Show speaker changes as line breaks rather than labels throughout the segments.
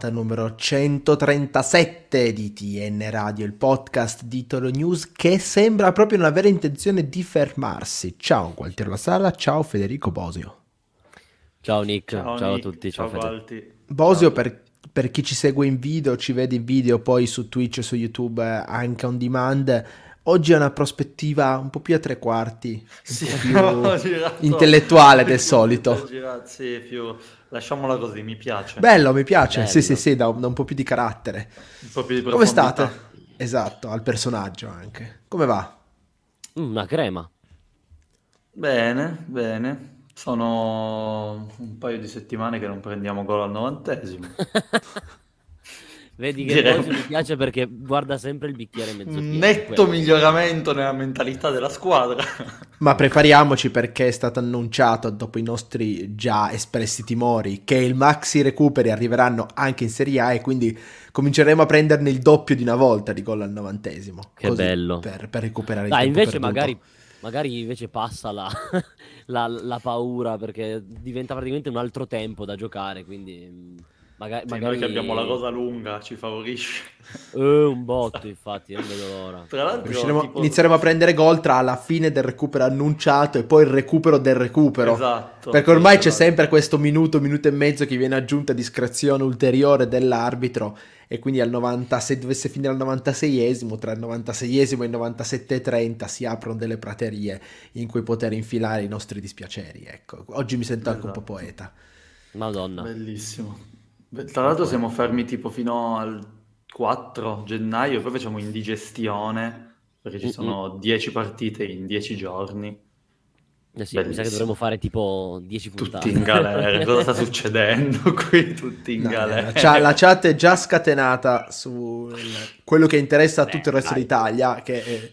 puntata numero 137 di TN Radio, il podcast di Toro News che sembra proprio non avere intenzione di fermarsi. Ciao Gualtiero La Sala, ciao Federico Bosio.
Ciao Nick, ciao, ciao Nick. a tutti, ciao,
ciao
Bosio per per chi ci segue in video, ci vede in video poi su Twitch e su YouTube eh, anche on demand, oggi è una prospettiva un po' più a tre quarti, sì, più girato, intellettuale del solito.
Girato, sì, più... Lasciamola così, mi piace.
Bello, mi piace, Bello. sì sì sì, da, da, un po' più di carattere.
Un po' più di
Come state? Esatto, al personaggio anche. Come va?
Una crema.
Bene, bene. Sono un paio di settimane che non prendiamo gol al novantesimo.
Vedi che Direi... mi piace perché guarda sempre il bicchiere mezzo pieno.
Netto miglioramento nella mentalità della squadra.
Ma prepariamoci perché è stato annunciato dopo i nostri già espressi timori che il maxi recuperi arriveranno anche in Serie A e quindi cominceremo a prenderne il doppio di una volta di gol al novantesimo.
Che bello.
Per, per recuperare
il Dai, invece perduto. magari magari invece passa la, la, la, paura perché diventa praticamente un altro tempo da giocare, quindi
magari... Sì, magari... Noi che abbiamo la cosa lunga ci favorisce.
Eh, un botto infatti, non vedo l'ora.
Tra l'altro tipo... inizieremo a prendere gol tra la fine del recupero annunciato e poi il recupero del recupero.
Esatto.
Perché ormai esatto. c'è sempre questo minuto, minuto e mezzo che viene aggiunta discrezione ulteriore dell'arbitro e quindi al 90, se dovesse finire al 96esimo, tra il 96esimo e il 97-30 si aprono delle praterie in cui poter infilare i nostri dispiaceri. Ecco, oggi mi sento esatto. anche un po' esatto. poeta.
Madonna.
Bellissimo. Tra l'altro siamo fermi tipo fino al 4 gennaio, poi facciamo indigestione, perché ci sono 10 partite in 10 giorni.
Eh sì, mi sa che dovremmo fare tipo 10
puntate. Tutti in galera, cosa sta succedendo qui? Tutti in no, galera.
Cioè, la chat è già scatenata su quello che interessa a tutto il resto d'Italia, che è...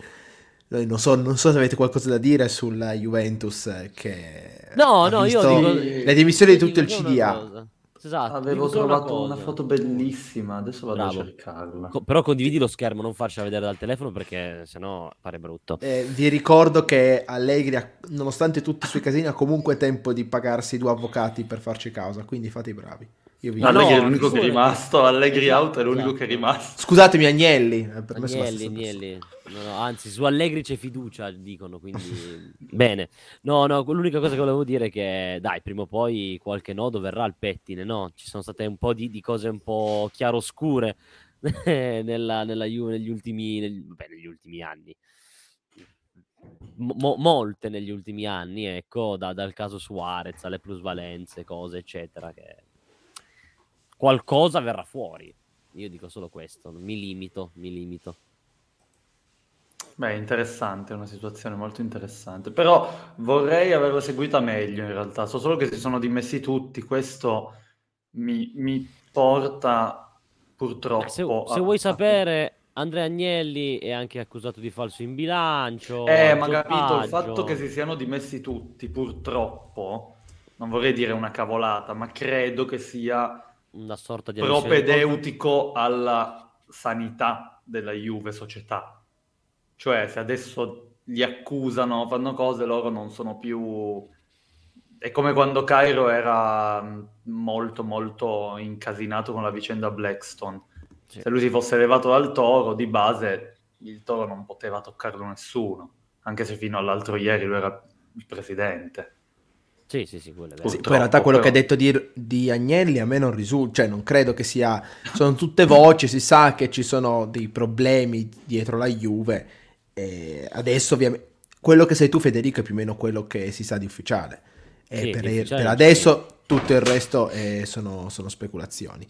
Non so, non so, se avete qualcosa da dire sulla Juventus che...
No, no, io dico...
Le dimissioni di tutto il CDA.
Esatto, Avevo trovato una, una, foto bellissima, adesso vado Bravo. a cercarla.
Co- però condividi lo schermo, non farcela vedere dal telefono perché sennò pare brutto.
Eh, vi ricordo che Allegri, nonostante tutti i suoi casini, ha comunque tempo di pagarsi due avvocati per farci causa, quindi fate i bravi.
Io vi... Allegri no, è l'unico che è rimasto, Allegri out è l'unico esatto. che è rimasto.
Scusatemi Agnelli. Eh,
Agnelli, Agnelli. No, no, anzi, su Allegri c'è fiducia, dicono, quindi bene. No, no, l'unica cosa che volevo dire è che, dai, prima o poi qualche nodo verrà al pettine, no? Ci sono state un po' di, di cose un po' chiaroscure nella, nella Juve negli ultimi, nel, beh, negli ultimi anni. Mo- molte negli ultimi anni, ecco, da, dal caso Suarez alle plusvalenze, cose, eccetera, che qualcosa verrà fuori. Io dico solo questo, mi limito, mi limito.
Beh, interessante, è una situazione molto interessante. Però vorrei averla seguita meglio in realtà. So solo che si sono dimessi tutti, questo mi, mi porta purtroppo...
Se, se vuoi sapere, Andrea Agnelli è anche accusato di falso in bilancio.
Eh, ma capito, il fatto che si siano dimessi tutti, purtroppo, non vorrei dire una cavolata, ma credo che sia
una sorta di
propedeutico alla sanità della Juve società. Cioè, se adesso li accusano, fanno cose, loro non sono più... È come quando Cairo era mm, molto, molto incasinato con la vicenda Blackstone. Sì. Se lui si fosse levato dal toro, di base il toro non poteva toccarlo nessuno, anche se fino all'altro ieri lui era il presidente.
Sì, sì, sì, quello
è vero. Sì, poi in realtà quello però... che ha detto di, di, Agnelli a me non risulta, cioè non credo che sia, sono tutte voci, si sa che ci sono dei problemi dietro la Juve, e adesso ovviamente, quello che sei tu Federico è più o meno quello che si sa di ufficiale, e sì, per, ufficiale per adesso tutto il resto è, sono, sono speculazioni.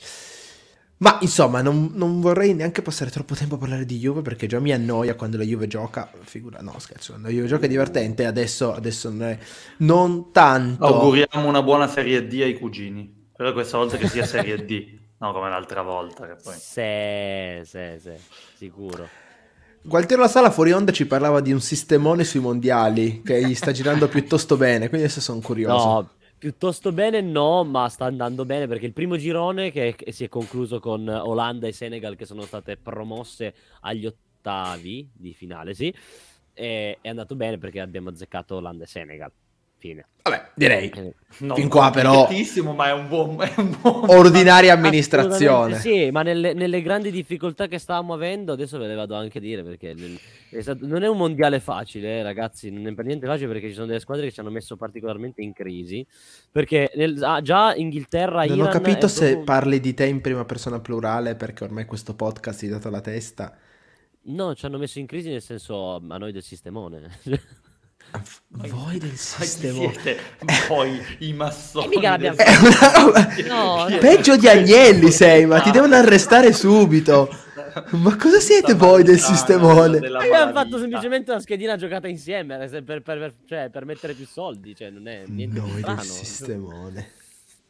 Ma insomma, non, non, vorrei neanche passare troppo tempo a parlare di Juve perché già mi annoia quando la Juve gioca. Figura, no, scherzo, quando la Juve gioca è divertente, adesso, adesso non, è, non tanto.
Auguriamo una buona Serie D ai cugini. Però questa volta che sia Serie D, no come l'altra volta. Che poi...
Sì, sì, sì, sicuro.
Gualtiero La Sala fuori onda ci parlava di un sistemone sui mondiali che gli sta girando piuttosto bene, quindi adesso sono curioso.
No, Piuttosto bene no, ma sta andando bene perché il primo girone che, che, si è concluso con Olanda e Senegal che sono state promosse agli ottavi di finale, sì, è, è andato bene perché abbiamo azzeccato Olanda e Senegal. Fine.
Vabbè, direi.
Eh,
Fin qua però-
ma è un buon... È un buon...
Ordinaria amministrazione.
Sì, ma nelle, nelle grandi difficoltà che stavamo avendo, adesso ve le vado anche a dire perché nel- è stato- non è un mondiale facile, eh, ragazzi, non è per niente facile perché ci sono delle squadre che ci hanno messo particolarmente in crisi. Perché nel- ah, già Inghilterra,
Non ho
Iran
capito
è
se
proprio-
parli di te in prima persona plurale perché ormai questo podcast ti è dato la testa.
No, ci hanno messo in crisi nel senso a noi del sistemone.
Voi del sistema.
siete voi i massoni?
Mica
del-
È una
No, no.
Peggio di Agnelli sei, ma ti devono arrestare subito. Ma cosa siete voi del sistemone?
Abbiamo fatto semplicemente una schedina giocata insieme per, per- per- cioè, per mettere più soldi, cioè non è niente di
Noi del sistemone.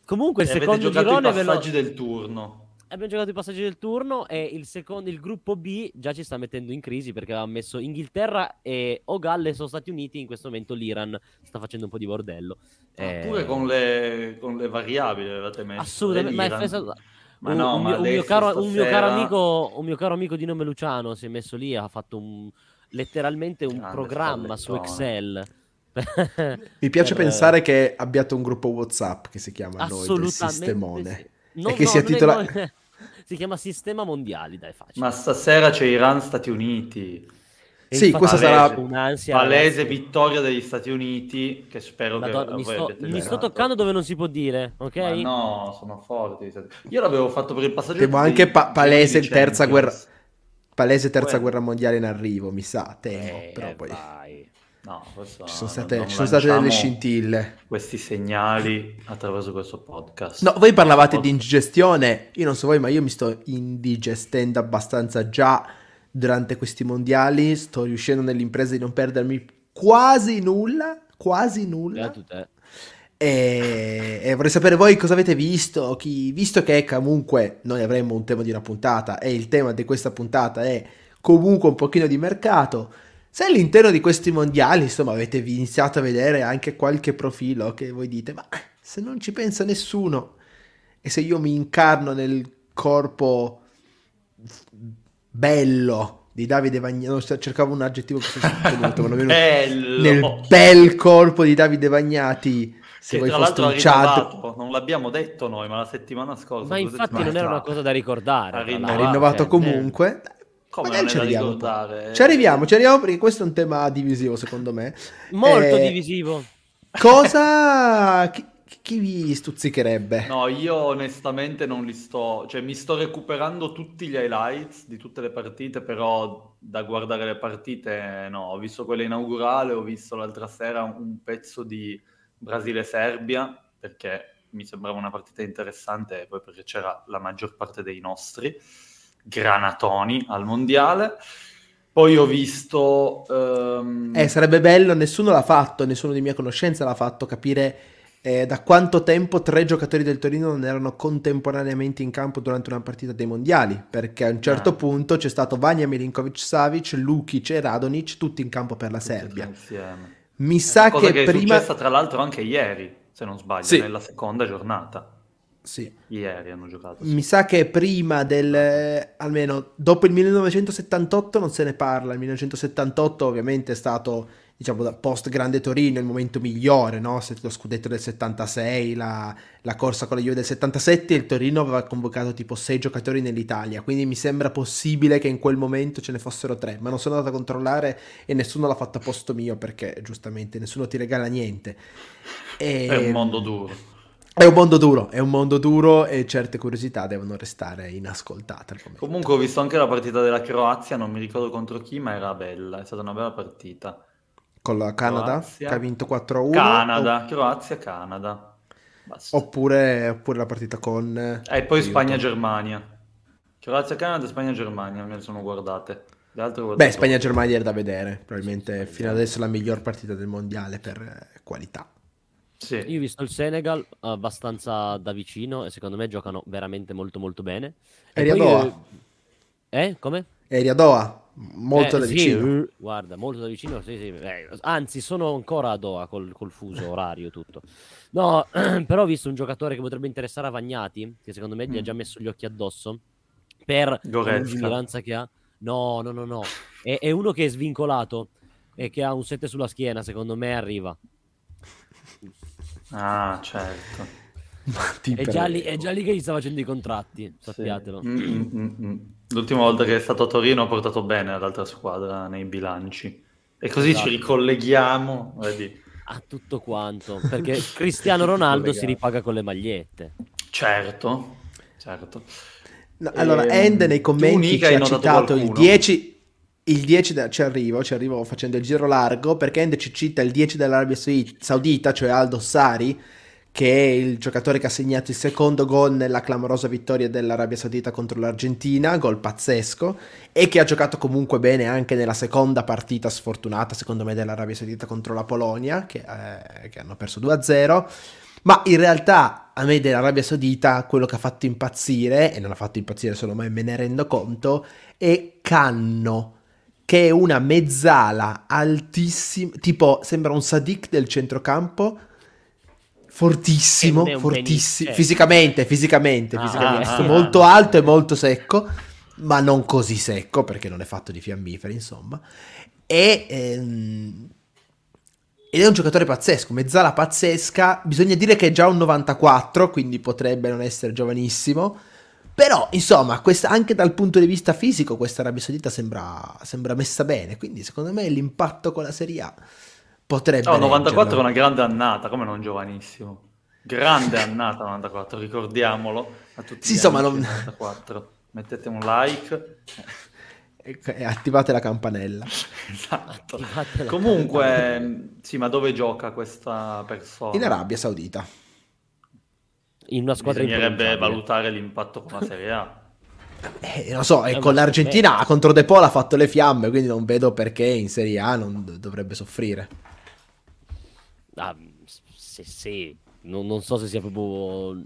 Comunque il secondo
giocato i
girone ve lo-
passaggi del turno.
Abbiamo giocato i passaggi del turno e il, secondo, il gruppo B già ci sta mettendo in crisi perché aveva messo Inghilterra e o Galles o Stati Uniti, in questo momento l'Iran sta facendo un po' di bordello. Eh,
Pure con le, con le variabili avevate messo.
Assolutamente, ma è stato-
Ma
un,
no,
un
ma
mio, un mio caro, un mio caro
stasera-
amico, un mio caro amico di nome Luciano si è messo lì ha fatto un, letteralmente un
Grande
programma su. Excel.
Mi piace
Per-
pensare che abbiate un gruppo WhatsApp che si chiama Noi del sistemone.
sì. No,
e che
no,
sia
non è- si chiama Sistema Mondiali, dai, facile.
Ma stasera c'è Iran-Stati Uniti.
E
Sì, questa
Palese.
sarà
un'ansia.
Palese
ragazzi.
vittoria degli Stati Uniti, che spero
Madonna,
che
mi,
voi
sto,
abbiate
mi sto toccando dove non si può dire, ok?
Ma no, sono forti. Io l'avevo fatto per il passaggio
Temo anche pa- palese terza guerra, palese terza
Quello.
guerra mondiale in arrivo, mi sa, temo.
Eh,
però poi
vai.
No, questo
ci sono state, ci sono state delle scintille.
Questi segnali attraverso questo podcast.
No, voi parlavate di indigestione, io non so voi, ma io mi sto indigestendo abbastanza già durante questi mondiali, sto riuscendo nell'impresa di non perdermi quasi nulla, quasi nulla. E, e vorrei sapere voi cosa avete visto, chi, visto che comunque noi avremmo un tema di una puntata e il tema di questa puntata è comunque un pochino di mercato, se all'interno di questi mondiali insomma avete iniziato a vedere anche qualche profilo che voi dite, ma se non ci pensa nessuno e se io mi incarno nel corpo bello di Davide Vagnati, no, cercavo un aggettivo che fosse è venuto
Bello.
nel bel corpo di Davide Vagnati. Se
che
voi
tra l'altro
chat,
rinnovato, non l'abbiamo detto noi, ma la settimana scorsa.
Ma infatti non era una cosa da ricordare.
Ha rinnovato.
ha rinnovato
Eh,
comunque.
Come
Magari ci arriviamo. Ci arriviamo, ci arriviamo perché questo è un tema divisivo secondo me.
Molto
Eh,
divisivo.
Cosa... chi, chi vi stuzzicherebbe?
No, io onestamente non li sto, cioè mi sto recuperando tutti gli highlights di tutte le partite, però da guardare le partite no, ho visto quella inaugurale, ho visto l'altra sera un pezzo di Brasile-Serbia, perché mi sembrava una partita interessante, e poi perché c'era la maggior parte dei nostri granatoni al mondiale. Poi ho visto... ehm,
Eh, sarebbe bello, nessuno l'ha fatto, nessuno di mia conoscenza l'ha fatto capire eh, da quanto tempo tre giocatori del Torino non erano contemporaneamente in campo durante una partita dei mondiali, perché a un certo
Ah.
punto c'è stato Vanja Milinkovic-Savic, Lukic e Radonic tutti in campo per la
tutti
Serbia.
insieme.
Mi sa
Cosa
che,
che è
prima...
successa tra l'altro anche ieri, se non sbaglio,
Sì.
nella seconda giornata.
Sì.
Ieri hanno giocato. sì.
Mi sa che prima del, eh, almeno dopo il 1978 non se ne parla, il 1978 ovviamente è stato, diciamo, da post Grande Torino il momento migliore, no? Lo scudetto del 76, la, la corsa con la Juve del 77, il Torino aveva convocato tipo sei giocatori nell'Italia, quindi mi sembra possibile che in quel momento ce ne fossero tre, ma non sono andato a controllare e nessuno l'ha fatto a posto mio perché giustamente nessuno ti regala niente. E-
È un mondo duro.
È un mondo duro, è un mondo duro e certe curiosità devono restare inascoltate.
Comunque ho visto anche la partita della Croazia, non mi ricordo contro chi, ma era bella, è stata una bella partita.
Con la Canada
Croazia.
che ha vinto 4-1
Canada, Croazia, Canada.
Oppure, oppure la partita con
E poi
aiuto.
Spagna-Germania. Croazia, Canada, Spagna-Germania, me le sono guardate.
Beh, Spagna-Germania era da vedere, probabilmente
Sì,
fino adesso la miglior partita del mondiale per eh, qualità.
Sì.
Io ho visto il Senegal abbastanza da vicino e secondo me giocano veramente molto molto bene. E
Eri a Doha?
Eh, come?
Eri a Doha, molto
Eh,
da
sì,
vicino.
eh, guarda, molto da vicino, sì, sì, eh, anzi sono ancora a Doha col, col fuso orario tutto. No, però ho visto un giocatore che potrebbe interessare a Vagnati, che secondo me gli ha
Mm.
già messo gli occhi addosso, per la lungimiranza che ha. No, no, no, no, è, è uno che è svincolato e che ha un 7 sulla schiena, secondo me arriva.
Ah, certo.
È già, lì, è già, lì, che gli sta facendo i contratti, sappiatelo. Sì. Mm, mm,
mm, L'ultima volta che è stato a Torino ha portato bene l'altra squadra nei bilanci. E così esatto. ci ricolleghiamo vedi.
a tutto quanto, perché Cristiano Ronaldo si ripaga con le magliette.
Certo, certo.
No, allora, ehm, End nei commenti ci ha citato il 10 il 10 da, ci arrivo, ci arrivo facendo il giro largo perché End ci cita il 10 dell'Arabia Saudita, cioè Aldo Sari, che è il giocatore che ha segnato il secondo gol nella clamorosa vittoria dell'Arabia Saudita contro l'Argentina, gol pazzesco, e che ha giocato comunque bene anche nella seconda partita sfortunata, secondo me, dell'Arabia Saudita contro la Polonia, che, eh, che hanno perso 2-0. Ma in realtà a me dell'Arabia Saudita quello che ha fatto impazzire, e non ha fatto impazzire solo me, me ne rendo conto, è Canno che è una mezzala altissima, tipo sembra un Sadik del centrocampo, fortissimo, fortissimo, fisicamente, fisicamente, ah, fisicamente, ah, molto ah, alto e molto secco, ma non così secco perché non è fatto di fiammiferi, insomma. E, ehm, ed è un giocatore pazzesco, mezzala pazzesca, bisogna dire che è già un 94, quindi potrebbe non essere giovanissimo però, insomma, questa, anche dal punto di vista fisico, questa Arabia Saudita sembra, sembra, messa bene. Quindi, secondo me, l'impatto con la Serie A potrebbe.
No, 94 è una grande annata, come non giovanissimo. Grande annata 94, ricordiamolo a tutti.
Sì, insomma, non...
94. Mettete un like
e attivate la campanella.
esatto. La Comunque, campanella. sì, ma dove gioca questa persona?
In Arabia Saudita
in una squadra
Bisognerebbe valutare l'impatto con la Serie A.
Eh, non so, e con l'Argentina contro De Paul ha fatto le fiamme, quindi non vedo perché in Serie A non dovrebbe soffrire.
Ah, sì, sì. Non, non, so se sia proprio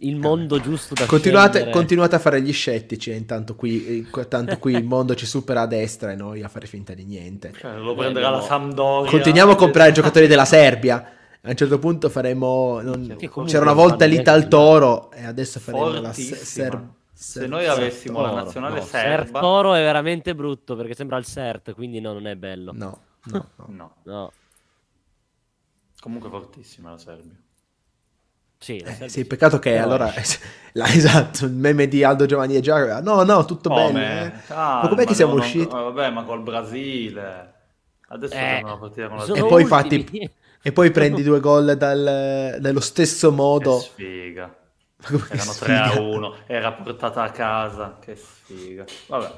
il mondo giusto da
continuate, continuate a fare gli scettici, eh, intanto qui, tanto qui il mondo ci supera a destra e noi a fare finta di niente.
Cioè, lo prenderà eh, no. la Sampdoria.
Continuiamo a comprare giocatori della Serbia a un certo punto faremo non... c'era una volta l'Ital Toro e adesso faremo la Ser...
se noi avessimo la nazionale
no,
serba
Ser Toro è veramente brutto perché sembra il Sert quindi no, non è bello
no no,
no. no. comunque fortissima la Serbia
sì, eh, sì, peccato che no. allora la, esatto, il meme di Aldo Giovanni e Giacomo. No, no, tutto oh, bene. Eh. Ah, ma com'è che siamo non, usciti?
vabbè, ma col Brasile. Adesso
eh,
una partita con la
E poi fatti e poi prendi due gol dal, dallo stesso modo.
Che sfiga. Erano 3 a 1, era portata a casa. Che sfiga. Vabbè.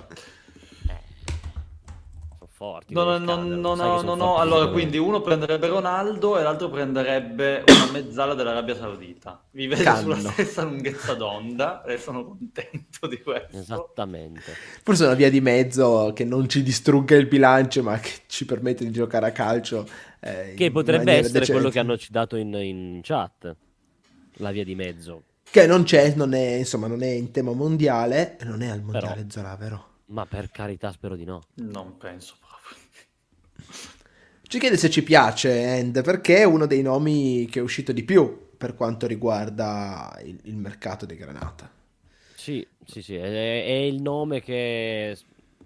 Forti,
no, no, no, no, no, no, no. allora quindi uno prenderebbe Ronaldo e l'altro prenderebbe una mezzala dell'Arabia Saudita. Vi vedo Canno. sulla stessa lunghezza d'onda e sono contento di questo.
Esattamente.
Forse una via di mezzo che non ci distrugga il bilancio ma che ci permette di giocare a calcio
eh, che potrebbe essere decente. quello che hanno citato in, in chat, la via di mezzo.
Che non c'è, non è, insomma, non è in tema mondiale, non è al mondiale Però, Zola, vero?
Ma per carità, spero di no.
Non penso proprio.
Ci chiede se ci piace End, perché è uno dei nomi che è uscito di più per quanto riguarda il, il mercato di Granata.
Sì, sì, sì, è, è il nome che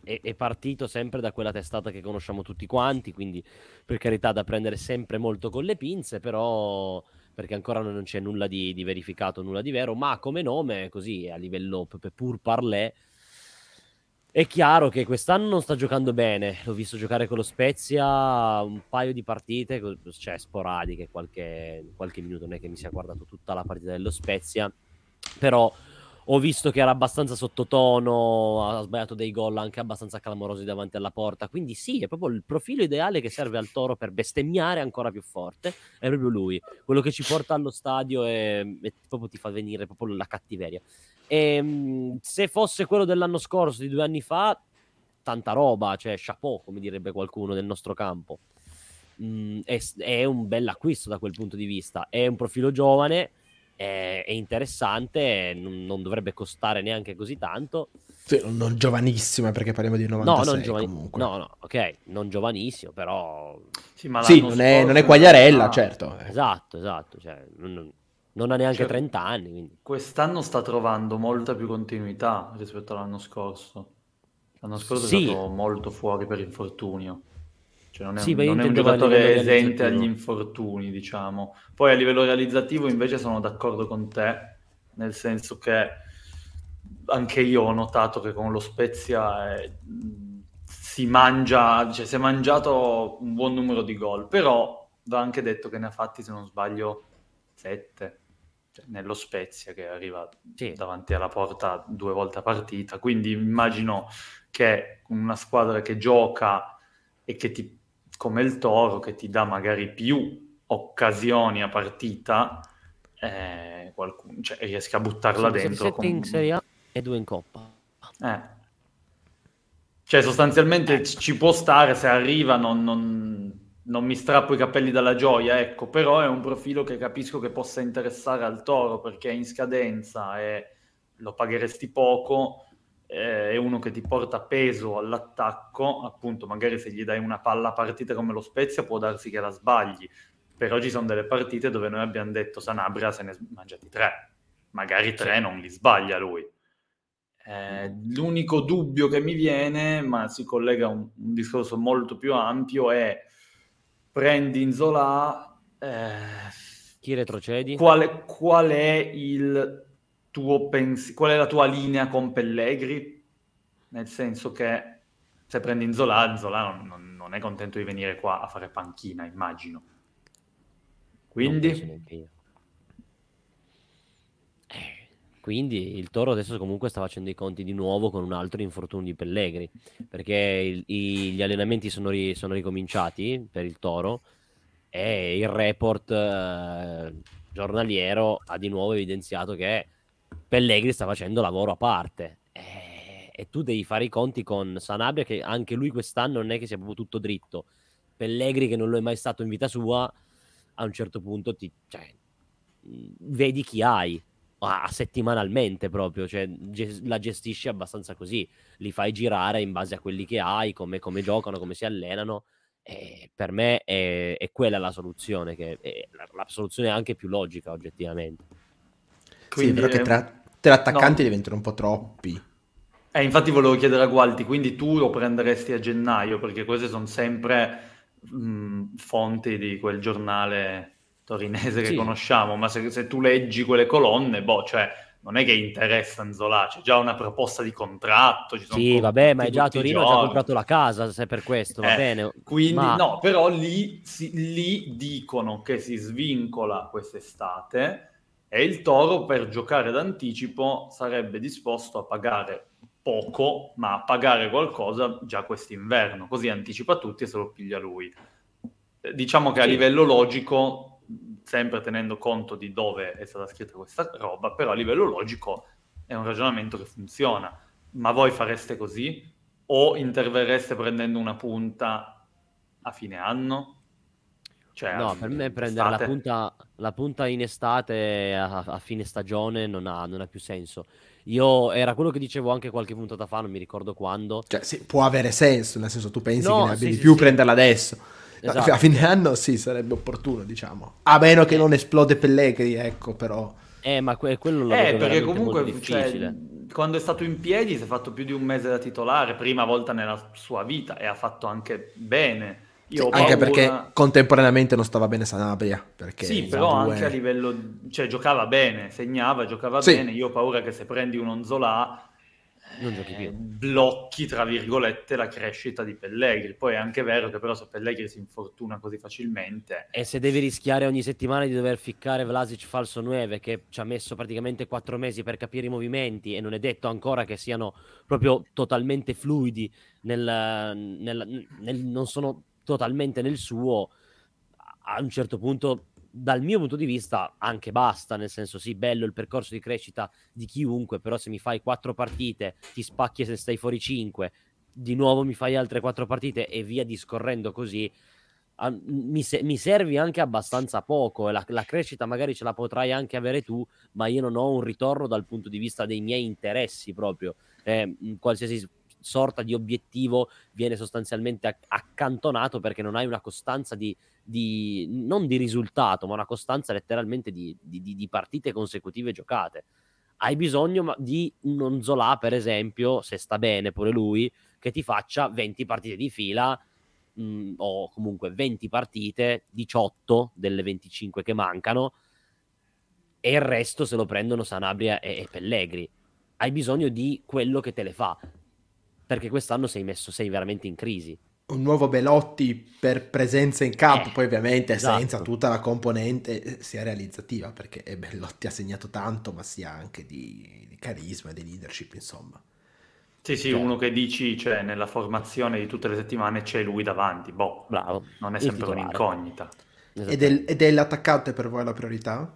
è, è, partito sempre da quella testata che conosciamo tutti quanti, quindi per carità da prendere sempre molto con le pinze, però perché ancora non c'è nulla di, di verificato, nulla di vero, ma come nome, così a livello pur parlé, è chiaro che quest'anno non sta giocando bene, l'ho visto giocare con lo Spezia un paio di partite, cioè sporadiche, qualche, qualche minuto, non è che mi sia guardato tutta la partita dello Spezia, però ho visto che era abbastanza sottotono, ha sbagliato dei gol anche abbastanza clamorosi davanti alla porta. Quindi sì, è proprio il profilo ideale che serve al Toro per bestemmiare ancora più forte. È proprio lui, quello che ci porta allo stadio e, e proprio ti fa venire proprio la cattiveria. E, ehm, se fosse quello dell'anno scorso, di due anni fa, tanta roba, cioè chapeau, come direbbe qualcuno del nostro campo. Mm, è, è un bel acquisto da quel punto di vista. È un profilo giovane è, è interessante, non, non, dovrebbe costare neanche così tanto.
Sì, non giovanissimo, perché parliamo di 96 no, non giovani- comunque.
No, no, ok, non giovanissimo, però...
Sì, sì non, è, non, è, Quagliarella, ah, certo.
Esatto, esatto, cioè, non, non, ha neanche cioè, 30 anni. Quindi.
Quest'anno sta trovando molta più continuità rispetto all'anno scorso. L'anno scorso sì. è stato molto fuori per infortunio. Cioè non è,
Sì,
non è un giocatore esente agli infortuni, diciamo. Poi a livello realizzativo invece sono d'accordo con te, nel senso che anche io ho notato che con lo Spezia eh, mh, si mangia, cioè si è mangiato un buon numero di gol, però va anche detto che ne ha fatti, se non sbaglio, sette. Cioè, nello Spezia che arriva
Sì.
davanti alla porta due volte a partita, quindi immagino che una squadra che gioca e che ti, come il Toro, che ti dà magari più occasioni a partita, eh, qualcuno, cioè, riesca a buttarla
Sì,
dentro.
sette in
con-
Serie A e due in Coppa.
eh. Cioè, sostanzialmente ci ci può stare se arriva, non, non- non mi strappo i capelli dalla gioia, ecco, però è un profilo che capisco che possa interessare al Toro perché è in scadenza e lo pagheresti poco, eh, è uno che ti porta peso all'attacco, appunto, magari se gli dai una palla a partita come lo Spezia può darsi che la sbagli, però ci sono delle partite dove noi abbiamo detto Sanabria se ne mangiati tre, magari tre non li sbaglia lui. Eh, l'unico dubbio che mi viene, ma si collega a un, un discorso molto più ampio, è prendi Inzola, eh,
Chi retrocedi?
qual, qual è il tuo pens- qual è la tua linea con Pellegri? Nel senso che se prendi Inzola, Inzola non, non- non è contento di venire qua a fare panchina, immagino. Quindi.
Eh, Quindi il Toro adesso comunque sta facendo i conti di nuovo con un altro infortunio di Pellegri, perché il- i- gli allenamenti sono, ri- sono ricominciati per il Toro e il report eh, giornaliero ha di nuovo evidenziato che Pellegri sta facendo lavoro a parte. Eh, E tu devi fare i conti con Sanabria, che anche lui quest'anno non è che sia proprio tutto dritto. Pellegri, che non lo è mai stato in vita sua, a un certo punto ti, cioè, vedi chi hai a settimanalmente proprio, cioè ge- la gestisci abbastanza così, li fai girare in base a quelli che hai, come, come giocano, come si allenano. E per me è, è quella la soluzione, che è la, la soluzione anche più logica oggettivamente.
Sì, è vero che
eh,
tre, tre attaccanti
no.
diventano un po' troppi.
Eh, infatti volevo chiedere a Gualti, quindi tu lo prenderesti a gennaio, perché queste sono sempre mh, fonti di quel giornale torinese che
Sì.
conosciamo, ma se, se tu leggi quelle colonne, boh, cioè, non è che interessa Nzola, c'è già una proposta di contratto, ci sono
Sì, vabbè, ma è già a Torino, ha già comprato la casa, se per questo, va
Eh,
bene.
Quindi,
Ma-
no, però lì, si- lì dicono che si svincola quest'estate e il Toro per giocare d'anticipo sarebbe disposto a pagare poco, ma a pagare qualcosa già quest'inverno, così anticipa tutti e se lo piglia lui. Eh, Diciamo che a livello logico, sempre tenendo conto di dove è stata scritta questa roba, però a livello logico è un ragionamento che funziona. Ma voi fareste così? O interverreste prendendo una punta a fine anno? Cioè,
No, per me prendere la punta, la punta in estate a, a fine stagione non ha, non ha più senso. Io era quello che dicevo anche qualche puntata fa, non mi ricordo quando.
Cioè, sì, può avere senso, nel senso tu pensi
No,
che ne abbia
sì,
di
sì,
più
sì.
prenderla adesso.
Esatto.
A fine anno sì, sarebbe opportuno, diciamo. A meno che non esplode Pellegri, ecco, però.
Eh, ma que- quello lo
Eh, perché comunque cioè,
difficile.
quando è stato in piedi si è fatto più di un mese da titolare, prima volta nella sua vita, e ha fatto anche bene. Io
Anche
paura-
perché contemporaneamente non stava bene Sanabria. Perché
Sì, però
due-
anche a livello, cioè giocava bene, segnava, giocava
Sì.
bene. Io ho paura che se prendi un Onzola
Non giochi più.
blocchi, tra virgolette, la crescita di Pellegri. Poi è anche vero che però se Pellegri si infortuna così facilmente,
E se devi rischiare ogni settimana di dover ficcare Vlasic falso 9 che ci ha messo praticamente quattro mesi per capire i movimenti e non è detto ancora che siano proprio totalmente fluidi, nel, nel- nel- non sono totalmente nel suo, a un certo punto, dal mio punto di vista, anche basta, nel senso sì, bello il percorso di crescita di chiunque, però se mi fai quattro partite, ti spacchi se stai fuori cinque, di nuovo mi fai altre quattro partite e via discorrendo così, a- mi, se- mi servi anche abbastanza poco e la, la crescita magari ce la potrai anche avere tu, ma io non ho un ritorno dal punto di vista dei miei interessi proprio. Eh, qualsiasi sorta di obiettivo viene sostanzialmente acc- accantonato perché non hai una costanza di, di- non di risultato, ma una costanza letteralmente di, di- di- partite consecutive giocate. Hai bisogno di un Onzola, per esempio, se sta bene pure lui, che ti faccia 20 partite di fila mh, o comunque 20 partite, 18 delle 25 che mancano, e il resto se lo prendono Sanabria e, e Pellegri. Hai bisogno di quello che te le fa, perché quest'anno sei messo, sei veramente in crisi
un nuovo Belotti per presenza in campo,
eh,
poi ovviamente
esatto.
senza tutta la componente eh, sia realizzativa, perché Belotti ha segnato tanto, ma sia anche di, di carisma e di leadership, insomma.
Sì, sì, cioè. uno che dici, cioè, nella formazione di tutte le settimane c'è lui davanti, boh,
bravo.
Non è sempre un'incognita.
Ed è, ed è l'attaccante per voi la priorità?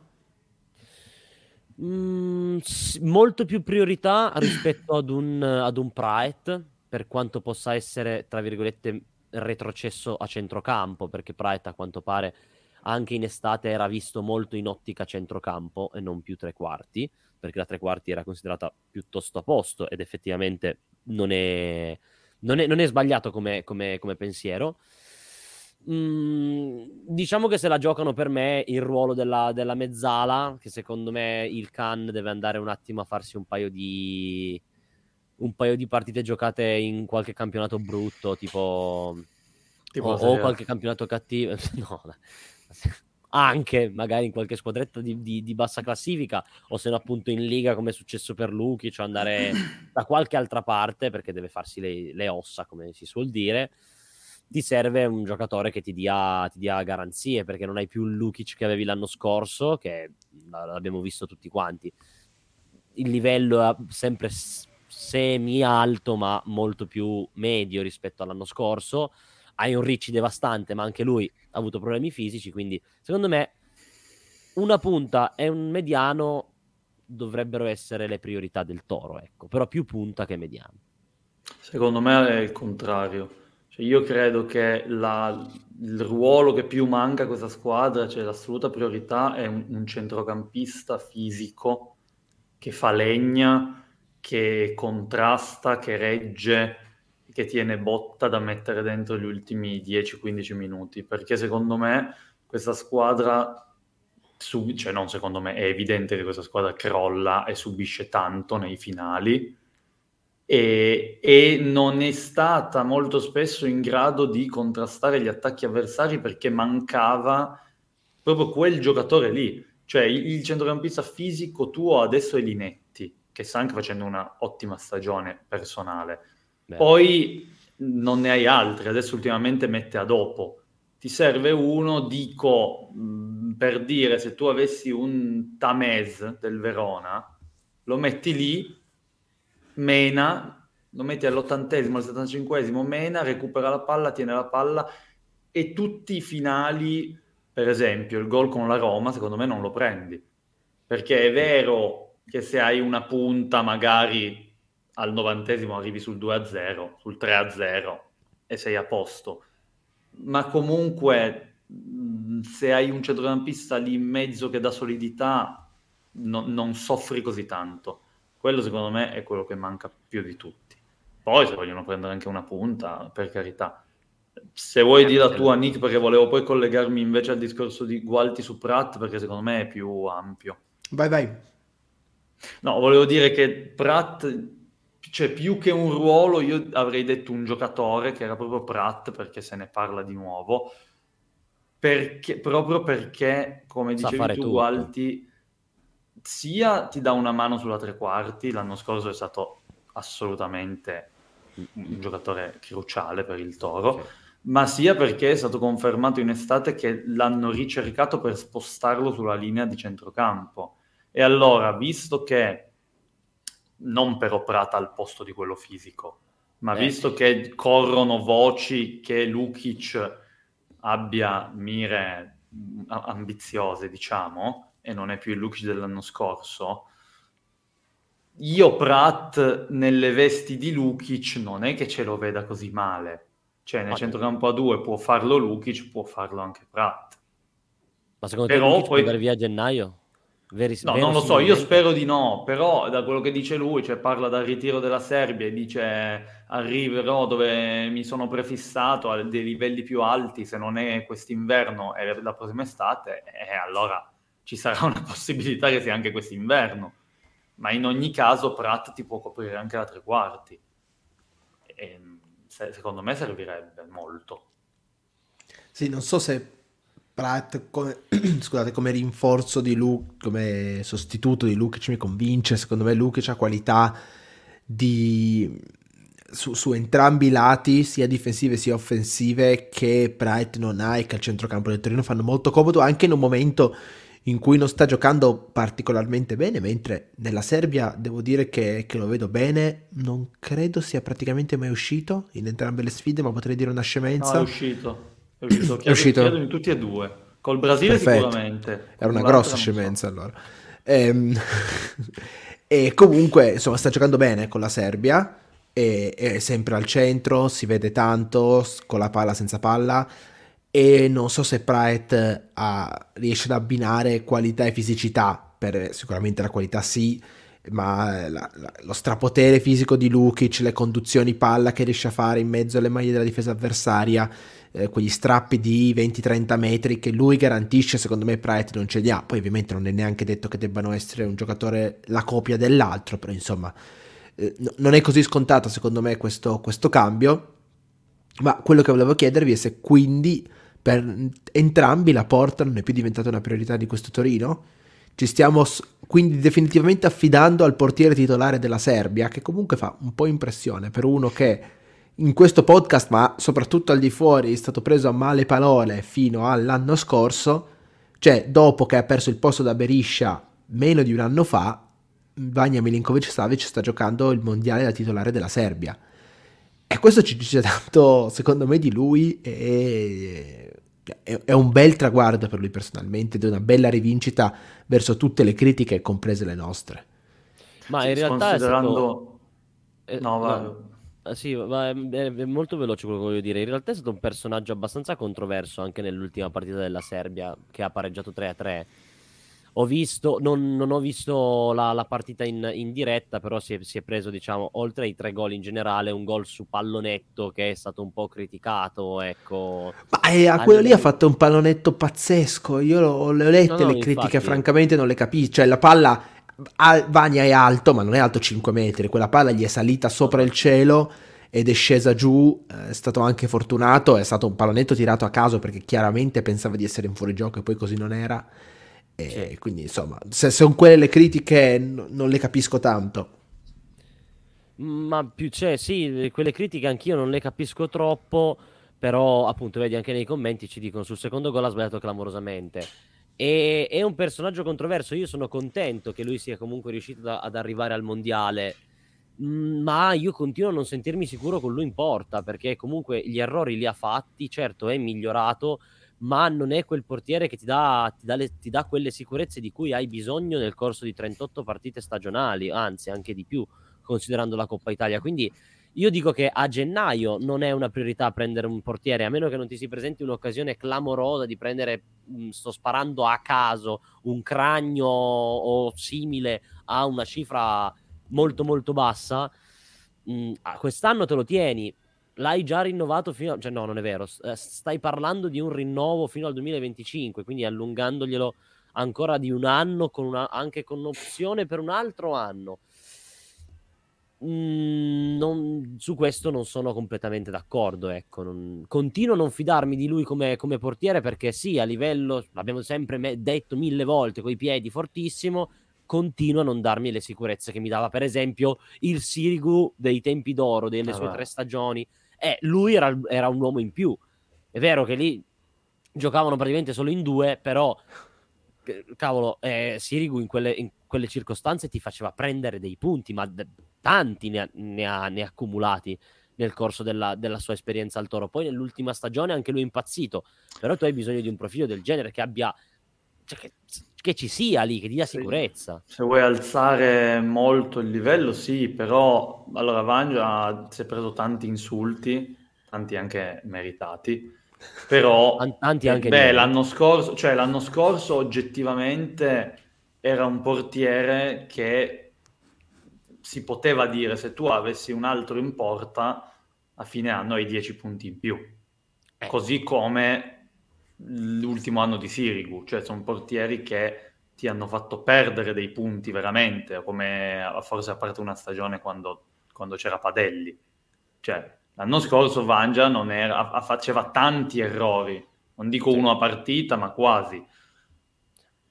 Mm, molto più priorità rispetto ad un, ad un Praet, per quanto possa essere, tra virgolette, retrocesso a centrocampo, perché Praet a quanto pare anche in estate era visto molto in ottica centrocampo e non più tre quarti, perché la tre quarti era considerata piuttosto a posto ed effettivamente non è, non è, non è sbagliato come, come, come pensiero. Mm, diciamo che se la giocano per me il ruolo della, della mezzala, che secondo me il Can deve andare un attimo a farsi un paio di un paio di partite giocate in qualche campionato brutto, tipo, tipo o, o, qualche campionato cattivo. no, anche magari in qualche squadretta di, di, di, bassa classifica o se no appunto in liga come è successo per Luki, cioè andare da qualche altra parte perché deve farsi le, le, ossa come si suol dire ti serve un giocatore che ti dia, ti dia garanzie perché non hai più il Lukic che avevi l'anno scorso che l'abbiamo visto tutti quanti il livello è sempre semi alto ma molto più medio rispetto all'anno scorso. Hai un Ricci devastante, ma anche lui ha avuto problemi fisici, quindi secondo me una punta e un mediano dovrebbero essere le priorità del Toro, ecco, però più punta che mediano.
Secondo me è il contrario. Cioè io credo che la, il ruolo che più manca a questa squadra, cioè l'assoluta priorità, è un, un centrocampista fisico che fa legna che contrasta, che regge, che tiene botta da mettere dentro gli ultimi 10-15 minuti, perché secondo me questa squadra, sub- cioè non secondo me, è evidente che questa squadra crolla e subisce tanto nei finali e, e non è stata molto spesso in grado di contrastare gli attacchi avversari perché mancava proprio quel giocatore lì. Cioè il, centrocampista fisico tuo adesso è Linetti che sta anche facendo una ottima stagione personale. Beh. Poi non ne hai altri, adesso ultimamente mette a dopo. Ti serve uno, dico, mh, per dire, se tu avessi un Tamez del Verona, lo metti lì, mena, lo metti all'ottantesimo, al settantacinquesimo, mena, recupera la palla, tiene la palla e tutti i finali, per esempio il gol con la Roma, secondo me non lo prendi. Perché è vero che se hai una punta magari al novantesimo arrivi sul 2-0, sul 3-0 e sei a posto. Ma comunque se hai un centrocampista lì in mezzo che dà solidità no, non soffri così tanto. Quello secondo me è quello che manca più di tutti. Poi se vogliono prendere anche una punta, per carità. Se vuoi dire la tua, Nick, perché volevo poi collegarmi invece al discorso di Gualti su Pratt, perché secondo me è più ampio.
Vai, vai.
No, volevo dire che Pratt, cioè più che un ruolo, io avrei detto un giocatore che era proprio Pratt, perché se ne parla di nuovo, perché, proprio perché, come dicevi tu, Gualti, sia ti dà una mano sulla tre quarti, l'anno scorso è stato assolutamente un giocatore cruciale per il Toro, okay. ma sia perché è stato confermato in estate che l'hanno ricercato per spostarlo sulla linea di centrocampo e allora, visto che non però Prata al posto di quello fisico, ma eh, visto che corrono voci che Lukic abbia mire ambiziose, diciamo, e non è più il Lukic dell'anno scorso, io Pratt nelle vesti di Lukic non è che ce lo veda così male. Cioè nel ah, centrocampo a due può farlo Lukic, può farlo anche Pratt.
Ma secondo Però te Lukic poi... può andare via a gennaio?
Veri, no, non lo so, io spero di no, però da quello che dice lui, cioè parla del ritiro della Serbia e dice arriverò dove mi sono prefissato a dei livelli più alti, se non è quest'inverno e la prossima estate, e allora ci sarà una possibilità che sia anche quest'inverno. Ma in ogni caso Pratt ti può coprire anche la tre quarti. E, se, secondo me servirebbe molto.
Sì, non so se Pratt come, scusate, come rinforzo di Luke, come sostituto di Luke ci mi convince, secondo me Luke ha qualità di, su, su, entrambi i lati, sia difensive sia offensive, che Pratt non ha e che al centrocampo del Torino fanno molto comodo anche in un momento in cui non sta giocando particolarmente bene, mentre nella Serbia devo dire che, che, lo vedo bene, non credo sia praticamente mai uscito in entrambe le sfide, ma potrei dire una scemenza.
No, è uscito, è uscito, chiedo, è uscito. Chiedo in tutti e due, col Brasile Perfetto. sicuramente.
Era una grossa scemenza so. allora. Ehm, e comunque, insomma, sta giocando bene con la Serbia, è, è sempre al centro, si vede tanto, con la palla senza palla, e non so se Pratt ha, riesce ad abbinare qualità e fisicità, per, sicuramente la qualità sì, ma la, la, lo strapotere fisico di Lukic, le conduzioni palla che riesce a fare in mezzo alle maglie della difesa avversaria, eh, quegli strappi di 20-30 metri che lui garantisce, secondo me Pratt non ce li ha, poi ovviamente non è neanche detto che debbano essere un giocatore la copia dell'altro, però insomma eh, non è così scontato secondo me questo, questo cambio, ma quello che volevo chiedervi è se quindi per entrambi la porta non è più diventata una priorità di questo Torino. Ci stiamo quindi definitivamente affidando al portiere titolare della Serbia, che comunque fa un po' impressione per uno che in questo podcast, ma soprattutto al di fuori, è stato preso a male parole fino all'anno scorso, cioè dopo che ha perso il posto da Beriscia meno di un anno fa, Vanya Milinkovic Savic sta giocando il mondiale da titolare della Serbia. E questo ci dice tanto, secondo me, di lui e è, un bel traguardo per lui personalmente ed è una bella rivincita verso tutte le critiche, comprese le nostre.
Ma in realtà considerando... è stato... no, va... Ah, sì, ma è, è, molto veloce quello che voglio dire. In realtà è stato un personaggio abbastanza controverso anche nell'ultima partita della Serbia che ha pareggiato 3-3 ho visto, non, non ho visto la, la partita in, in, diretta, però si è, si è, preso, diciamo, oltre ai tre gol in generale, un gol su pallonetto che è stato un po' criticato, ecco.
Ma eh, a quello lì ha fatto un pallonetto pazzesco, io le ho lette no, no, le critiche, infatti... francamente non le capisco, cioè la palla, Vania è alto, ma non è alto 5 metri, quella palla gli è salita sopra il cielo ed è scesa giù, è stato anche fortunato, è stato un pallonetto tirato a caso perché chiaramente pensava di essere in fuorigioco e poi così non era e sì. quindi insomma, se sono quelle le critiche n- non le capisco tanto.
Ma più c'è, sì, quelle critiche anch'io non le capisco troppo, però appunto vedi anche nei commenti ci dicono sul secondo gol ha sbagliato clamorosamente. E, è un personaggio controverso, io sono contento che lui sia comunque riuscito da, ad arrivare al mondiale, ma io continuo a non sentirmi sicuro con lui in porta, perché comunque gli errori li ha fatti, certo è migliorato, ma non è quel portiere che ti dà, ti dà, le, ti dà quelle sicurezze di cui hai bisogno nel corso di 38 partite stagionali, anzi anche di più, considerando la Coppa Italia. Quindi io dico che a gennaio non è una priorità prendere un portiere, a meno che non ti si presenti un'occasione clamorosa di prendere, mh, sto sparando a caso, un cranio o simile a una cifra molto molto bassa. Mh, quest'anno te lo tieni, l'hai già rinnovato fino a... cioè no, non è vero, eh, stai parlando di un rinnovo fino al 2025, quindi allungandoglielo ancora di un anno, con una... anche con un'opzione per un altro anno. Mm, non... su questo non sono completamente d'accordo, ecco. Non... Continuo a non fidarmi di lui come, come portiere perché sì, a livello, l'abbiamo sempre me- detto mille volte, coi piedi fortissimo, continua a non darmi le sicurezze che mi dava, per esempio, il Sirigu dei tempi d'oro, delle ah, sue tre stagioni eh, lui era, era un uomo in più. È vero che lì giocavano praticamente solo in due, però cavolo, eh, Sirigu in quelle, in quelle, circostanze ti faceva prendere dei punti, ma d- tanti ne ha, ne, ha, ne ha, accumulati nel corso della, della, sua esperienza al Toro. Poi nell'ultima stagione anche lui è impazzito, però tu hai bisogno di un profilo del genere che abbia... Cioè che, che, ci sia lì, che dia sicurezza.
Se vuoi alzare molto il livello, sì, però allora Vangia si è preso tanti insulti, tanti anche meritati, però
tanti anche
beh, l'anno scorso, cioè l'anno scorso oggettivamente era un portiere che si poteva dire se tu avessi un altro in porta a fine anno hai 10 punti in più. Eh. Così come l'ultimo anno di Sirigu, cioè sono portieri che ti hanno fatto perdere dei punti veramente, come forse a parte una stagione quando, quando c'era Padelli. Cioè, l'anno scorso Vangia non era, faceva tanti errori non dico uno a partita, ma quasi.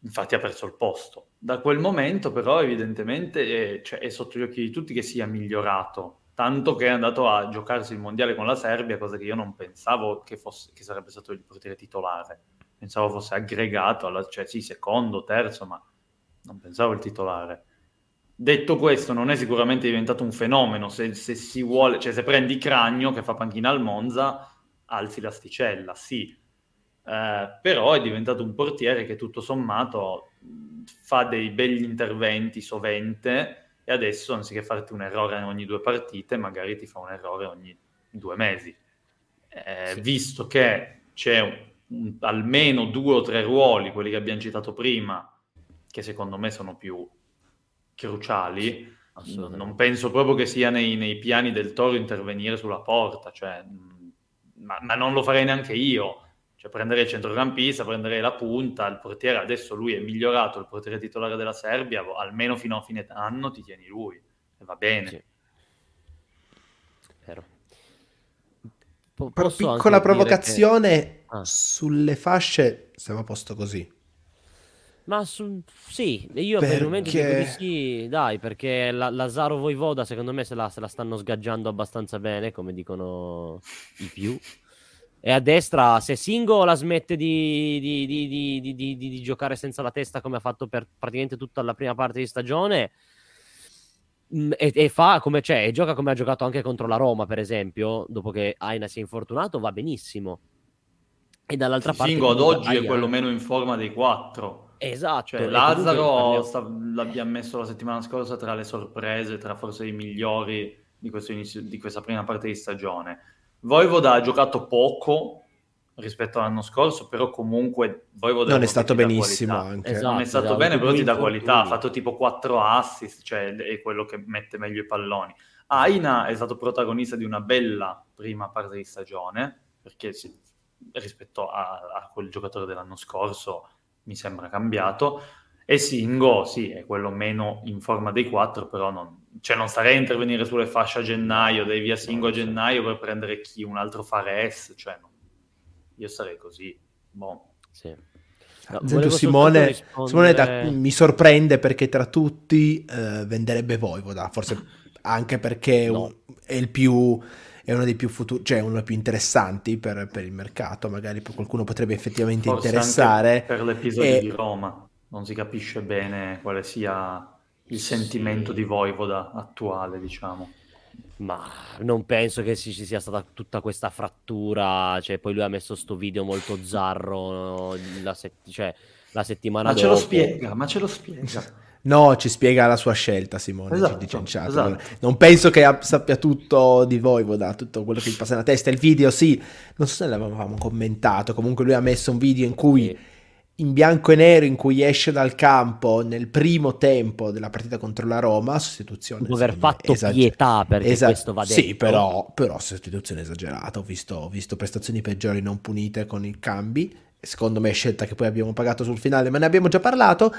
Infatti ha perso il posto. Da quel momento però evidentemente è, cioè, è sotto gli occhi di tutti che sia migliorato, tanto che è andato a giocarsi il mondiale con la Serbia, cosa che io non pensavo che, fosse, che sarebbe stato il portiere titolare. Pensavo fosse aggregato, alla, cioè sì, secondo, terzo, ma non pensavo il titolare. Detto questo, non è sicuramente diventato un fenomeno. Se, se si vuole, cioè se prendi Cragno che fa panchina al Monza, alzi l'asticella, sì. Eh, però è diventato un portiere che tutto sommato fa dei begli interventi sovente e adesso anziché farti un errore ogni due partite, magari ti fa un errore ogni due mesi. Eh, sì. Visto che c'è un, un, almeno due o tre ruoli, quelli che abbiamo citato prima, che secondo me sono più cruciali, non penso proprio che sia nei, nei, piani del Toro intervenire sulla porta, cioè, ma, ma, non lo farei neanche io. Cioè, prenderei il centrocampista, prenderei la punta, il portiere adesso lui è migliorato, il portiere titolare della Serbia, almeno fino a fine anno ti tieni lui, e va bene. Sì.
Vero. Po- Però piccola provocazione che... ah. sulle fasce, siamo a posto così.
Ma su... sì, io per il momento dico di sì, dai, perché la- Lazaro Voivoda secondo me se la, se la stanno sgaggiando abbastanza bene, come dicono i più. E a destra, se Singo la smette di, di, di, di, giocare senza la testa come ha fatto per praticamente tutta la prima parte di stagione, mm, e, e, fa come c'è, e gioca come ha giocato anche contro la Roma, per esempio, dopo che Aina si è infortunato, va benissimo.
E dall'altra parte... Singo ad oggi Aia... è quello meno in forma dei quattro.
Esatto.
Cioè, Lazzaro sta, l'abbiamo messo la settimana scorsa tra le sorprese, tra forse i migliori di, inizio, di questa prima parte di stagione. Voivoda ha giocato poco rispetto all'anno scorso, però comunque
Voivoda non è stato benissimo anche.
Esatto, non è stato esatto, bene, però ti dà qualità. Ha fatto tipo 4 assist, cioè è quello che mette meglio i palloni. Aina è stato protagonista di una bella prima parte di stagione, perché sì, rispetto a, a quel giocatore dell'anno scorso mi sembra cambiato. E Singo, sì, è quello meno in forma dei quattro, però non, cioè non starei a intervenire sulle fasce a gennaio, dai via Singo a gennaio per prendere chi, un altro Fares, cioè no. io sarei così. Boh.
Sì.
No, esempio, Simone, rispondere... Simone da, mi sorprende perché tra tutti eh, venderebbe Voivoda, forse anche perché no. è il più è uno dei più futuri, cioè uno dei più interessanti per, per il mercato, magari qualcuno potrebbe effettivamente Forse interessare.
per l'episodio e... di Roma non si capisce bene quale sia il sentimento di Voivoda attuale, diciamo.
Ma non penso che ci sia stata tutta questa frattura, cioè poi lui ha messo sto video molto zarro la, set- cioè, la settimana
ma
dopo.
Ma ce lo spiega, ma ce lo spiega.
No, ci spiega la sua scelta, Simone. Esatto, ci dice in chat. Esatto. Non penso che sappia tutto di Voivoda, tutto quello che gli passa nella testa. Il video, sì, non so se l'avevamo commentato. Comunque, lui ha messo un video in cui. Sì. In bianco e nero in cui esce dal campo nel primo tempo della partita contro la Roma, sostituzione.
Dopo aver fatto esager- pietà perché esag- questo va detto.
Sì, però, però sostituzione esagerata. Ho visto, ho visto prestazioni peggiori non punite con i cambi secondo me scelta che poi abbiamo pagato sul finale, ma ne abbiamo già parlato.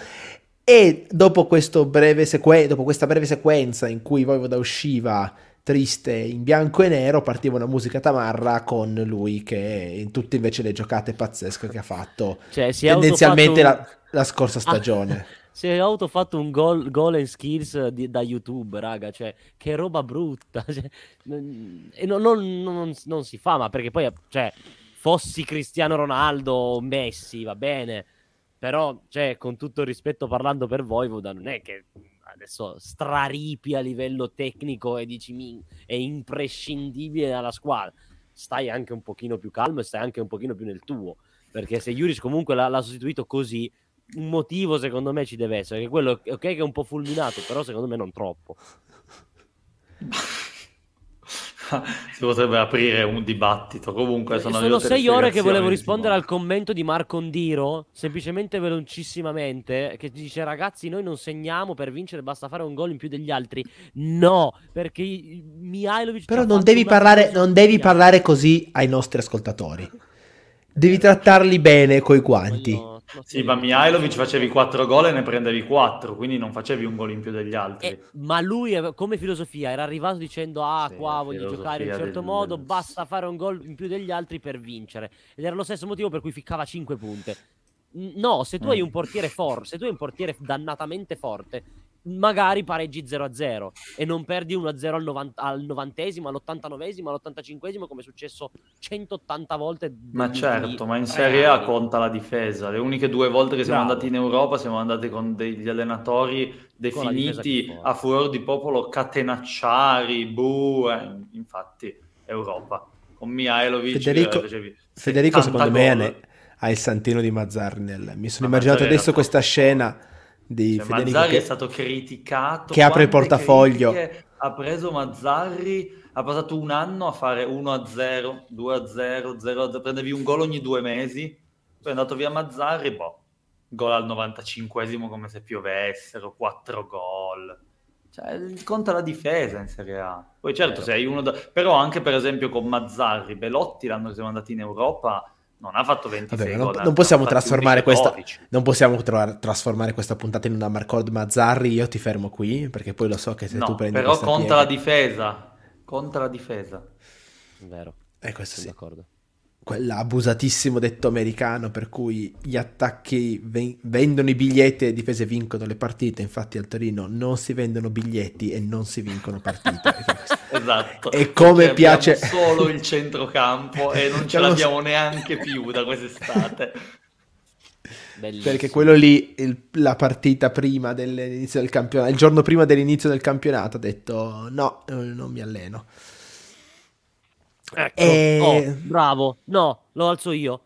E dopo, sequ- dopo questa breve sequenza in cui Voivoda usciva triste in bianco e nero, partiva una musica tamarra con lui che in tutte invece le giocate pazzesche che ha fatto cioè, tendenzialmente la, la, scorsa ah, stagione. Ah,
si è autofatto un goal, goal and skills di, da YouTube, raga, cioè che roba brutta. Cioè, e non, non, non, non, si fa, ma perché poi, cioè, fossi Cristiano Ronaldo o Messi, va bene però, cioè, con tutto il rispetto parlando per Voivoda, non è che adesso straripi a livello tecnico e dici è imprescindibile dalla squadra. Stai anche un pochino più calmo e stai anche un pochino più nel tuo. Perché se Juris comunque l'ha, l'ha sostituito così, un motivo secondo me ci deve essere. Che quello, ok, che è un po' fulminato, però secondo me non troppo.
si potrebbe aprire un dibattito. Comunque sono,
sono sei ore che volevo rispondere al commento di Marco Ondiro, semplicemente velocissimamente, che dice ragazzi noi non segniamo per vincere, basta fare un gol in più degli altri. No, perché Mihailovic...
Però non devi, parlare, non devi parlare così ai nostri ascoltatori. Devi trattarli bene coi guanti.
Sì, ma Mihailovic facevi 4 gol e ne prendevi 4, quindi non facevi un gol in più degli altri.
Eh, ma lui, come filosofia, era arrivato dicendo: Ah,
Sì,
qua voglio giocare in un certo
del-
modo, basta fare un gol in più degli altri per vincere. Ed era lo stesso motivo per cui ficcava 5 punte. No, se tu hai
Mm.
un portiere forte, se tu hai un portiere dannatamente forte, magari pareggi 0-0 e non perdi 1-0 al, 90 al 90esimo, all'89esimo, all'85esimo, come è successo 180 volte.
Ma certo, ma in Serie A
anni.
conta la difesa. Le uniche due volte che siamo
Bravo.
andati in Europa siamo andati con degli allenatori definiti a furor di popolo catenacciari, bu, eh, infatti Europa. Con Mihailovic
Federico-
eh, facevi
Federico
70
secondo me
gol.
ne- ha il santino di Mazzarri nel... Mi sono
Ma
immaginato adesso questa scena di
Cioè,
Federico
Mazzarri
che...
è stato criticato.
che apre il portafoglio.
Ha preso Mazzarri, ha passato un anno a fare 1-0, 2-0, 0-0, prendevi un gol ogni due mesi, poi è andato via Mazzarri, boh, gol al 95esimo come se piovessero, 4 gol. Cioè, conta la difesa in Serie A. Poi certo,
Vero.
sei uno da... Però anche per esempio con Mazzarri, Belotti l'anno che siamo andati in Europa non ha fatto 26
Vabbè, non, non possiamo
fatti
trasformare
11,
questa
12.
non possiamo tra- trasformare questa puntata in una Marcord Mazzarri io ti fermo qui perché poi lo so che se
No,
tu prendi
però conta
piega-
la difesa. Conta la difesa.
Vero,
eh, questo
sono
sì
d'accordo.
Quell'abusatissimo detto americano per cui gli attacchi ven- vendono i biglietti e le difese vincono le partite infatti al Torino non si vendono biglietti e non si vincono partite
Esatto.
E come piace-
solo il centrocampo e non ce
Abbiamo-
l'abbiamo neanche più da quest'estate.
Bellissimo.
perché quello lì il- la partita prima dell'inizio del campionato il giorno prima dell'inizio del campionato ha detto no eh, non mi alleno
Ecco,
E-
oh, bravo. No, lo alzo io.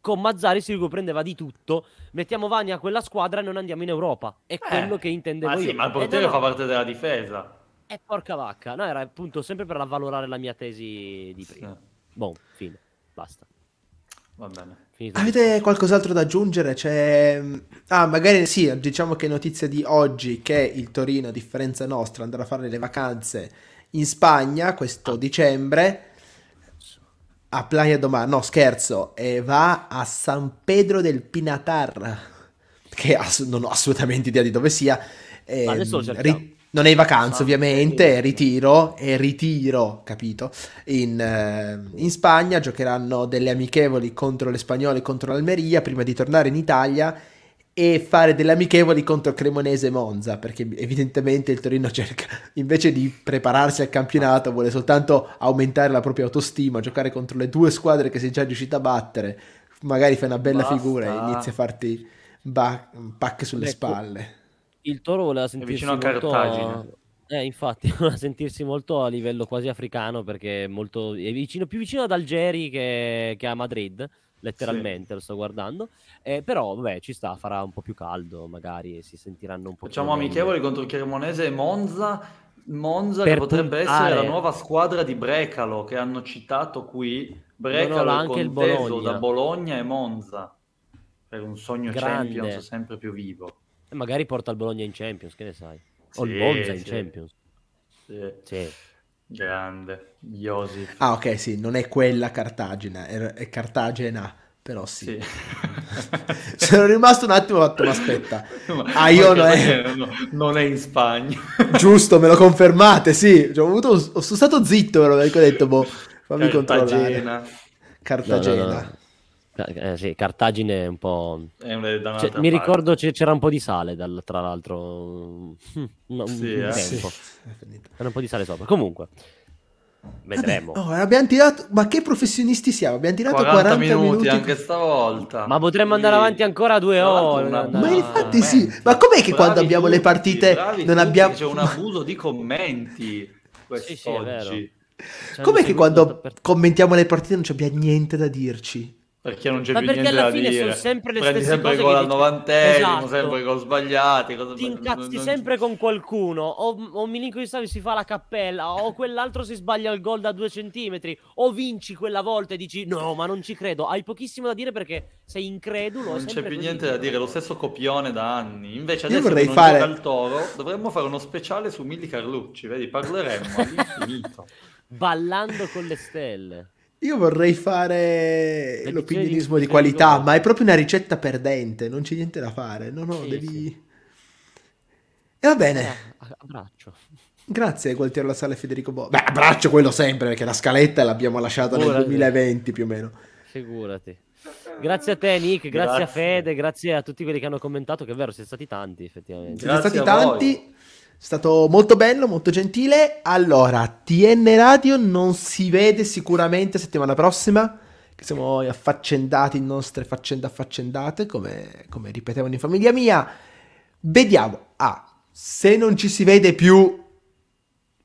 Con Mazzari si prendeva di tutto. Mettiamo Vani a quella squadra e non andiamo in Europa. È quello che intendevo
ma
io.
sì, ma il
Eh,
portiere
no, no,
fa parte della difesa.
È porca vacca. No, era appunto sempre per avvalorare la mia tesi di prima.
Sì,
Boh, fine. Basta.
va bene.
Finito.
Avete qualcos'altro da aggiungere? C'è... Ah, magari sì, diciamo che notizia di oggi che il Torino, a differenza nostra, andrà a fare le vacanze in Spagna questo dicembre a Playa Domar, no scherzo, e va a San Pedro del Pinatar, che ass- non ho assolutamente idea di dove sia.
Lo
Ehm, ri- non è in vacanza
San
ovviamente,
Pedro.
è ritiro, è ritiro, capito? In, eh, in Spagna giocheranno delle amichevoli contro le spagnole e contro l'Almeria prima di tornare in Italia e fare delle amichevoli contro Cremonese e Monza, perché evidentemente il Torino cerca, invece di prepararsi al campionato, vuole soltanto aumentare la propria autostima, giocare contro le due squadre che sei già riuscito a battere, magari fai una bella
Basta.
figura e inizi a farti ba- pacche sulle
Ecco,
spalle.
Il Toro voleva sentirsi
vicino a
molto...
Cartagine.
Eh, infatti, voleva sentirsi molto a livello quasi africano perché è molto... è vicino, più vicino ad Algeri che, che a Madrid, letteralmente, lo sto guardando. Eh, però, vabbè, ci sta, farà un po' più caldo, magari si sentiranno un po'
Facciamo amichevoli contro Cremonese e Monza. Monza che potrebbe
puntare.
essere la nuova squadra di Brecalo che hanno citato qui. Brecalo
anche il Bologna.
da Bologna e Monza per un sogno
Grande.
Champions sempre più vivo.
E magari porta il Bologna in Champions, che ne sai? O il
Sì,
Monza in
sì.
Champions.
Sì.
Sì.
Grande, Josip.
Ah ok sì, non è quella Cartagina, è, è Cartagena, però sì.
Sì.
Sono rimasto un attimo, ho fatto, ma aspetta,
Ma-
Ah, io non è-
no, non è in Spagna.
giusto, me lo confermate, sì, Cioè, ho, avuto, ho sono stato zitto, però perché ho detto, boh, fammi controllare.
Cartagena.
Cartagena.
No, no, eh, sì, Cartagine è un po'...
È una- da
Cioè, mi ricordo c'è- c'era un po' di sale, dal- tra l'altro, un, un
Sì,
un
eh.
Sì,
tempo. C'era un po' di sale sopra. Comunque, vedremo.
Vabbè, oh, abbiamo tirato, ma che professionisti siamo? Abbiamo tirato
40,
40,
minuti,
minuti.
anche stavolta.
Ma potremmo andare
Sì.
avanti ancora due ore.
una-
Ma infatti sì, ma com'è che quando abbiamo le partite
bravi
non
tutti,
abbiamo-
C'è un abuso di commenti
Sì, sì, è vero.
quest'oggi.
Ci hanno
Com'è che
seguito
quando
dappertutto.
commentiamo le partite non c'abbiamo niente da dirci?
Perché non c'è
Ma
più
perché
niente
alla
da
fine
dire.
sono sempre le
Prendi
stesse
sempre
cose
gol al novantesimo,
Esatto.
sempre gol sbagliati. Cosa...
Ti incazzi
non-
sempre con qualcuno. O, o Milinkovic Savic si fa la cappella, o quell'altro si sbaglia il gol da due centimetri, o vinci quella volta e dici no, ma non ci credo. Hai pochissimo da dire perché sei incredulo.
Non c'è più niente da dire, lo stesso copione da anni. Invece
Io
adesso
vorrei
che non
fare-
gioca il Toro, dovremmo fare uno speciale su Milli Carlucci, vedi? Parleremmo all'infinito.
Ballando con le stelle.
Io vorrei fare
Edizioni
l'opinionismo
di
qualità, ma è proprio una ricetta perdente, non c'è niente da fare. No, no,
Sì,
devi...
sì.
E va bene,
Ah, abbraccio.
grazie Gualtiero La Sala e Federico Bo. Beh, abbraccio quello sempre, perché la scaletta l'abbiamo lasciata nel
Figurati.
2020 più o meno.
Figurati. Grazie a te, Nick. Grazie, a
Grazie.
Fede. Grazie a tutti quelli che hanno commentato. Che è vero, siete stati tanti, effettivamente.
Siete stati
a voi.
È stato molto bello, molto gentile. Allora, TN Radio non si vede sicuramente settimana prossima, che siamo affaccendati in nostre faccende affaccendate, come, come ripetevano in famiglia mia. Vediamo. Ah, se non ci si vede più,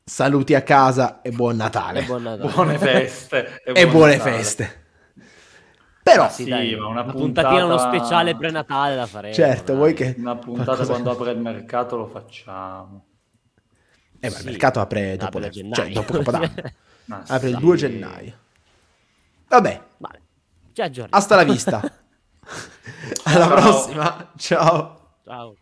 saluti a casa e buon Natale.
E buon Natale.
Buone feste.
E
buon
buone
Natale.
feste. Però,
Sì,
Sì,
dai,
ma una
una puntatina, uno
puntata-
speciale pre-Natale la faremo.
certo, vuoi che...
Una puntata
qualcosa-
quando apre il mercato lo facciamo.
Eh, ma il
Sì.
mercato apre dopo,
Apre
le- cioè, dopo Capodanno. Apre il
sì.
2 gennaio. Vabbè,
Vale. Ci aggiorniamo.
hasta la vista. Alla
Ciao.
prossima. Ciao.
Ciao.